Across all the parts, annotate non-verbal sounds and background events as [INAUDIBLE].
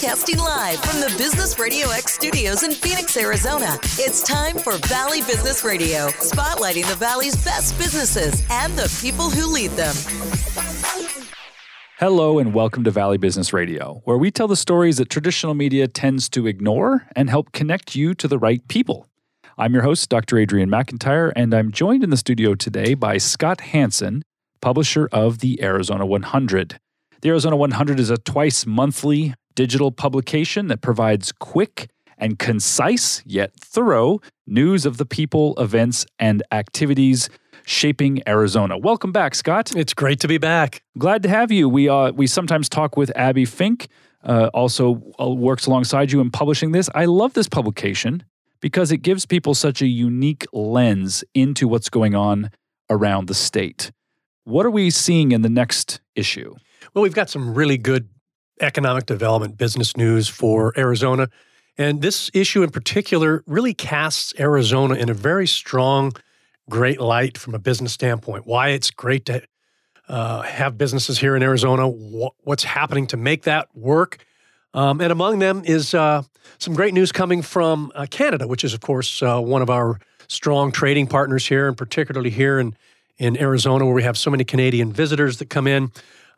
Broadcasting live from the Business Radio X studios in Phoenix, Arizona. It's time for Valley Business Radio, spotlighting the Valley's best businesses and the people who lead them. Hello, and welcome to Valley Business Radio, where we tell the stories that traditional media tends to ignore and help connect you to the right people. I'm your host, Dr. Adrian McIntyre, and I'm joined in the studio today by Scott Hanson, publisher of the Arizona 100. The Arizona 100 is a twice monthly digital publication that provides quick and concise yet thorough news of the people, events, and activities shaping Arizona. Welcome back, Scott. It's great to be back. Glad to have you. We uh, we sometimes talk with Abby Fink, uh, also uh, works alongside you in publishing this. I love this publication because it gives people such a unique lens into what's going on around the state. What are we seeing in the next issue? Well, we've got some really good economic development business news for Arizona. And this issue in particular really casts Arizona in a very strong, great light from a business standpoint. Why it's great to uh, have businesses here in Arizona, wh- what's happening to make that work. Um, and among them is uh, some great news coming from uh, Canada, which is, of course, uh, one of our strong trading partners here, and particularly here in, in Arizona, where we have so many Canadian visitors that come in.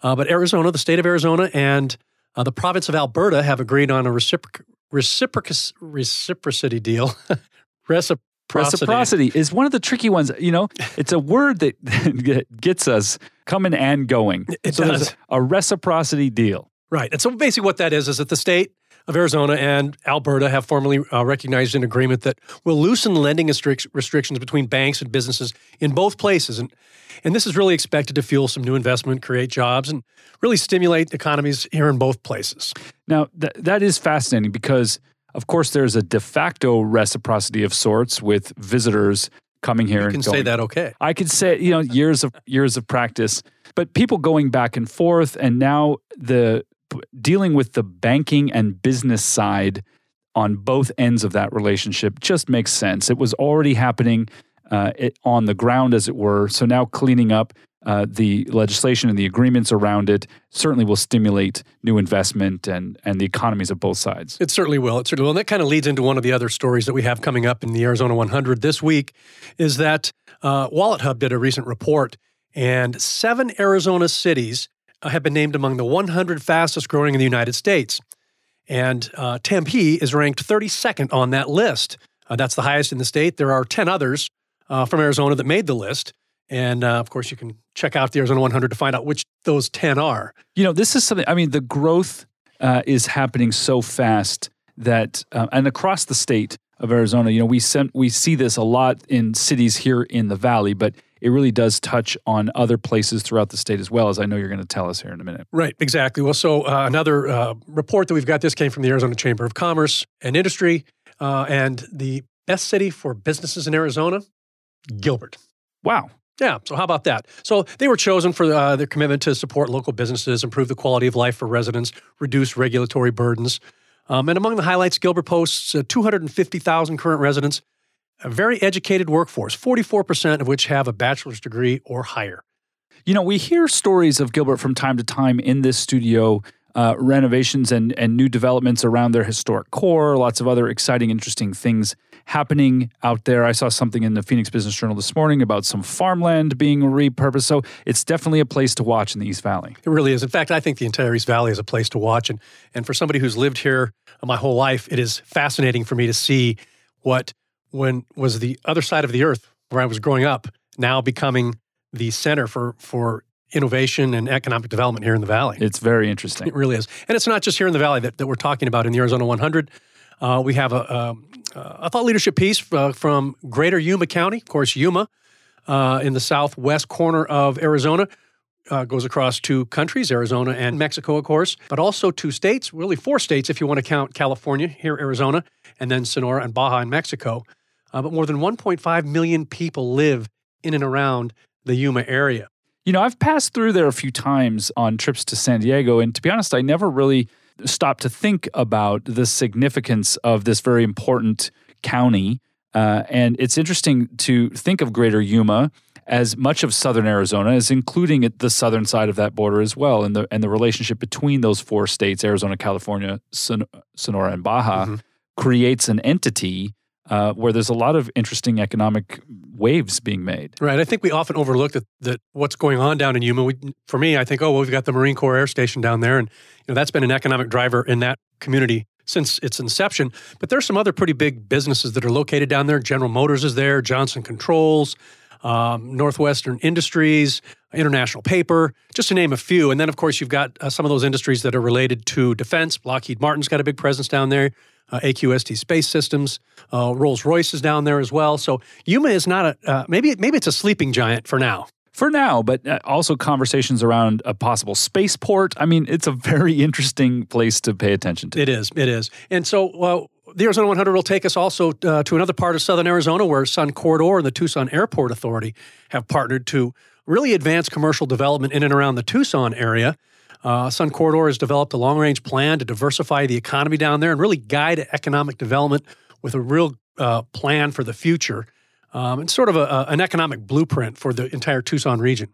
Uh, but Arizona, the state of Arizona, and uh, the province of Alberta have agreed on a reciproc- reciproc- reciprocity deal. [LAUGHS] Reciprocity. Reciprocity is one of the tricky ones. You know, it's a word that [LAUGHS] gets us coming and going. It so does. a reciprocity deal. Right. And so basically, what that is is that the state of Arizona and Alberta have formally uh, recognized an agreement that will loosen lending restric- restrictions between banks and businesses in both places. And, and this is really expected to fuel some new investment, create jobs, and really stimulate economies here in both places. Now, th- that is fascinating because, of course, there's a de facto reciprocity of sorts with visitors coming here You and can going. say that okay. I could say, you know, years of years of practice, but people going back and forth, and now the dealing with the banking and business side on both ends of that relationship just makes sense. It was already happening uh, it, on the ground, as it were. So now cleaning up uh, the legislation and the agreements around it certainly will stimulate new investment and and the economies of both sides. It certainly will. It certainly will. And that kind of leads into one of the other stories that we have coming up in the Arizona 100 this week is that uh, WalletHub did a recent report, and seven Arizona cities have been named among the 100 fastest growing in the United States. And uh, Tempe is ranked 32nd on that list. Uh, that's the highest in the state. There are 10 others uh, from Arizona that made the list. And uh, of course, you can check out the Arizona 100 to find out which those 10 are. You know, this is something, I mean, the growth uh, is happening so fast that, uh, and across the state of Arizona, you know, we, sent, we see this a lot in cities here in the valley, but it really does touch on other places throughout the state as well, as I know you're going to tell us here in a minute. Right, exactly. Well, so uh, another uh, report that we've got this came from the Arizona Chamber of Commerce and Industry, uh, and the best city for businesses in Arizona, Gilbert. Wow. Yeah, so how about that? So they were chosen for uh, their commitment to support local businesses, improve the quality of life for residents, reduce regulatory burdens. Um, and among the highlights, Gilbert posts uh, 250,000 current residents, a very educated workforce, 44% of which have a bachelor's degree or higher. You know, we hear stories of Gilbert from time to time in this studio, uh, renovations and, and new developments around their historic core, lots of other exciting, interesting things happening out there. I saw something in the Phoenix Business Journal this morning about some farmland being repurposed. So it's definitely a place to watch in the East Valley. It really is. In fact, I think the entire East Valley is a place to watch. And, and for somebody who's lived here my whole life, it is fascinating for me to see what, when was the other side of the earth where I was growing up, now becoming the center for, for innovation and economic development here in the Valley. It's very interesting. It really is. And it's not just here in the Valley that, that we're talking about in the Arizona 100. Uh, we have a, a, a, thought leadership piece uh, from Greater Yuma County, of course, Yuma, uh, in the southwest corner of Arizona. Uh, goes across two countries, Arizona and Mexico, of course, but also two states, really four states if you want to count California, here, Arizona, and then Sonora and Baja in Mexico. Uh, but more than 1.5 million people live in and around the Yuma area. You know, I've passed through there a few times on trips to San Diego, and to be honest, I never really stopped to think about the significance of this very important county Uh, and it's interesting to think of Greater Yuma as much of southern Arizona as including the southern side of that border as well, and the and the relationship between those four states, Arizona, California, Son- Sonora, and Baja, Mm-hmm. creates an entity uh, where there's a lot of interesting economic waves being made. Right. I think we often overlook that, that what's going on down in Yuma. We, for me, I think, oh, well, we've got the Marine Corps Air Station down there, and you know that's been an economic driver in that community since its inception. But there's some other pretty big businesses that are located down there. General Motors is there, Johnson Controls, um, Northwestern Industries, International Paper, just to name a few. And then, of course, you've got uh, some of those industries that are related to defense. Lockheed Martin's got a big presence down there. Uh, AQST Space Systems, uh, Rolls Royce is down there as well. So Yuma is not a uh, maybe maybe it's a sleeping giant for now. For now, but uh, also conversations around a possible spaceport. I mean, it's a very [LAUGHS] interesting place to pay attention to. It is, it is. And so, well, the Arizona 100 will take us also uh, to another part of southern Arizona where Sun Corridor and the Tucson Airport Authority have partnered to really advance commercial development in and around the Tucson area. Uh, Sun Corridor has developed a long range plan to diversify the economy down there and really guide economic development with a real uh, plan for the future. Um, it's sort of a, a, an economic blueprint for the entire Tucson region.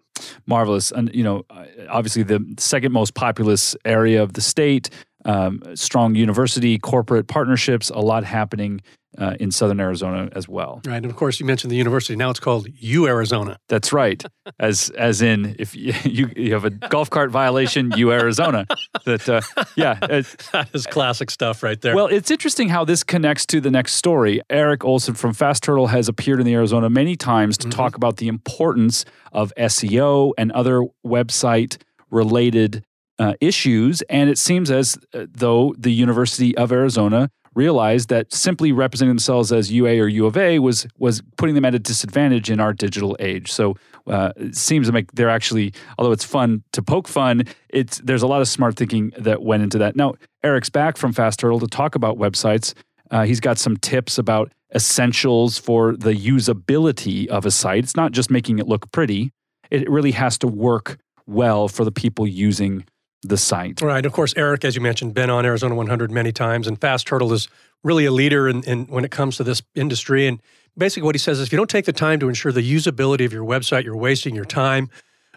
Marvelous. And, you know, uh, obviously the second most populous area of the state, um, strong university, corporate partnerships, a lot happening uh, in southern Arizona as well. Right. And of course, you mentioned the university. Now it's called UArizona. That's right. [LAUGHS] As as in, if you [LAUGHS] you, you have a golf cart violation, UArizona. That uh, yeah. [LAUGHS] That is classic stuff right there. well, it's interesting how this connects to the next story. Eric Olson from Fast Turtle has appeared in the Arizona many times to talk about the importance of SEO and other website related uh, issues. And it seems as uh, though the University of Arizona realized that simply representing themselves as UA or U of A was was putting them at a disadvantage in our digital age. So uh, it seems to make they're actually, although it's fun to poke fun, it's there's a lot of smart thinking that went into that. Now Eric's back from Fast Turtle to talk about websites. Uh, he's got some tips about essentials for the usability of a site. It's not just making it look pretty; it really has to work well for the people using the site. Right. Of course, Eric, as you mentioned, been on Arizona 100 many times, and Fast Turtle is really a leader in, in when it comes to this industry. And basically, what he says is, if you don't take the time to ensure the usability of your website, you're wasting your time.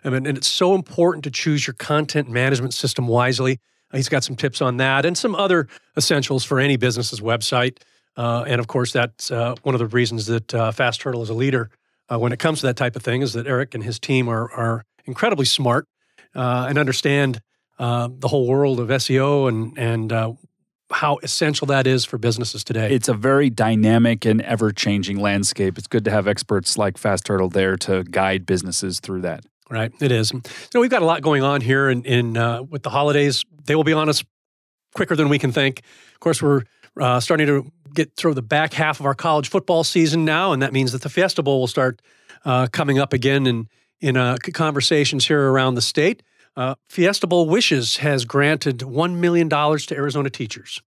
I mean, and it's so important to choose your content management system wisely. He's got some tips on that and some other essentials for any business's website. Uh, and of course, that's uh, one of the reasons that uh, Fast Turtle is a leader uh, when it comes to that type of thing. Is that Eric and his team are are incredibly smart uh, and understand uh, the whole world of SEO and and uh, how essential that is for businesses today. It's a very dynamic and ever changing landscape. It's good to have experts like Fast Turtle there to guide businesses through that. right, it is. So we've got a lot going on here in, in uh, with the holidays. They will be on us quicker than we can think. Of course, we're uh, starting to get through the back half of our college football season now, and that means that the Fiesta Bowl will start uh, coming up again in in uh, conversations here around the state. Uh, Fiesta Bowl Wishes has granted one million dollars to Arizona teachers.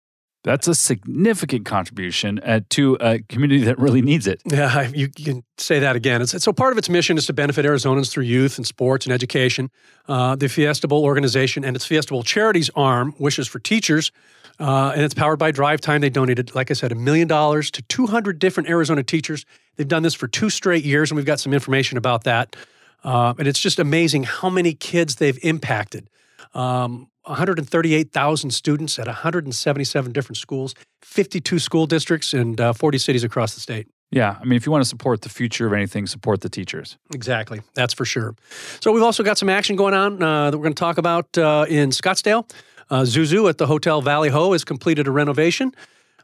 That's a significant contribution uh, to a community that really needs it. Yeah, you, you can say that again. It's, so part of its mission is to benefit Arizonans through youth and sports and education. Uh, the Fiesta Bowl organization and its Fiesta Bowl charities arm wishes for teachers, uh, and it's powered by DriveTime. They donated, like I said, a million dollars to 200 different Arizona teachers. They've done this for two straight years, and we've got some information about that. Uh, and it's just amazing how many kids they've impacted. Um, 138,000 students at 177 different schools, 52 school districts, and uh, 40 cities across the state. Yeah, I mean, if you want to support the future of anything, support the teachers. Exactly. That's for sure. So we've also got some action going on uh, that we're going to talk about uh, in Scottsdale. Uh, Zuzu at the Hotel Valley Ho has completed a renovation.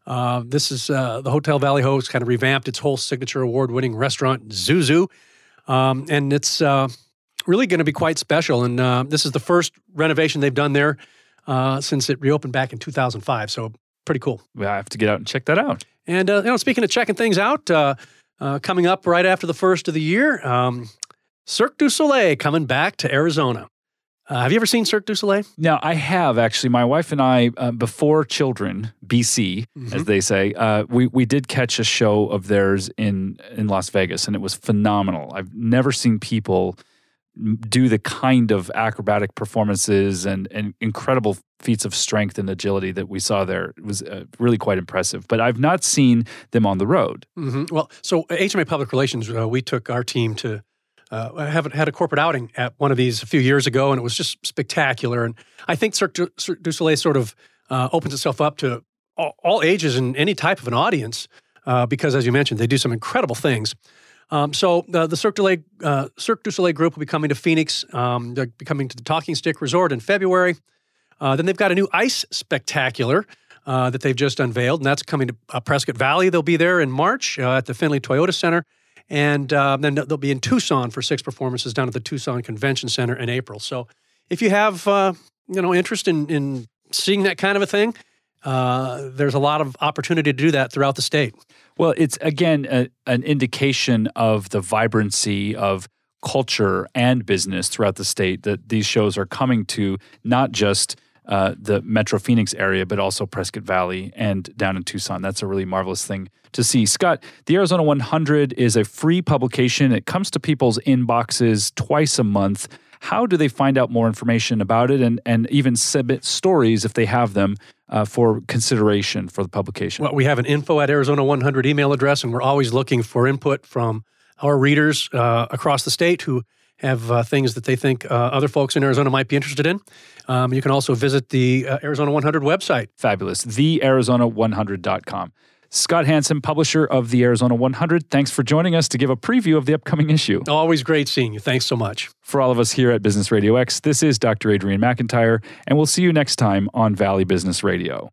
Uh, this is uh, the Hotel Valley Ho has kind of revamped its whole signature award-winning restaurant, Zuzu, um, and it's uh, really going to be quite special. And uh, this is the first renovation they've done there uh, since it reopened back in 2005. So pretty cool. Well, I have to get out and check that out. And uh, you know, speaking of checking things out, uh, uh, coming up right after the first of the year, um, Cirque du Soleil coming back to Arizona. Uh, have you ever seen Cirque du Soleil? Now, I have actually. My wife and I, uh, before children, BC, as they say, uh, we we did catch a show of theirs in in Las Vegas, and it was phenomenal. I've never seen people do the kind of acrobatic performances and, and incredible feats of strength and agility that we saw there. It was uh, really quite impressive. But I've not seen them on the road. Mm-hmm. Well, so HMA Public Relations, uh, we took our team to uh, I haven't had a corporate outing at one of these a few years ago, and it was just spectacular. And I think Cirque du, Soleil sort of uh, opens itself up to all, all, ages and any type of an audience uh, because, as you mentioned, they do some incredible things. Um, so uh, the Cirque du, Soleil, uh, Cirque du Soleil group will be coming to Phoenix. Um, they're coming to the Talking Stick Resort in February. Uh, then they've got a new ice spectacular that they've just unveiled, and that's coming to Prescott Valley. They'll be there in March at the Findlay Toyota Center. And then they'll be in Tucson for six performances down at the Tucson Convention Center in April. So if you have you know interest in, in seeing that kind of a thing, uh, there's a lot of opportunity to do that throughout the state. Well, it's again a, an indication of the vibrancy of culture and business throughout the state that these shows are coming to not just uh, the Metro Phoenix area, but also Prescott Valley and down in Tucson. That's a really marvelous thing to see. Scott, the Arizona 100 is a free publication. It comes to people's inboxes twice a month. How do they find out more information about it and, and even submit stories if they have them uh, for consideration for the publication? Well, we have an info at Arizona 100 email address, and we're always looking for input from our readers uh, across the state who have uh, things that they think uh, other folks in Arizona might be interested in. Um, you can also visit the uh, Arizona 100 website. Fabulous. TheArizona100.com. Scott Hanson, publisher of the Arizona 100, thanks for joining us to give a preview of the upcoming issue. Always great seeing you. Thanks so much. For all of us here at Business Radio X, this is Dr. Adrian McIntyre, and we'll see you next time on Valley Business Radio.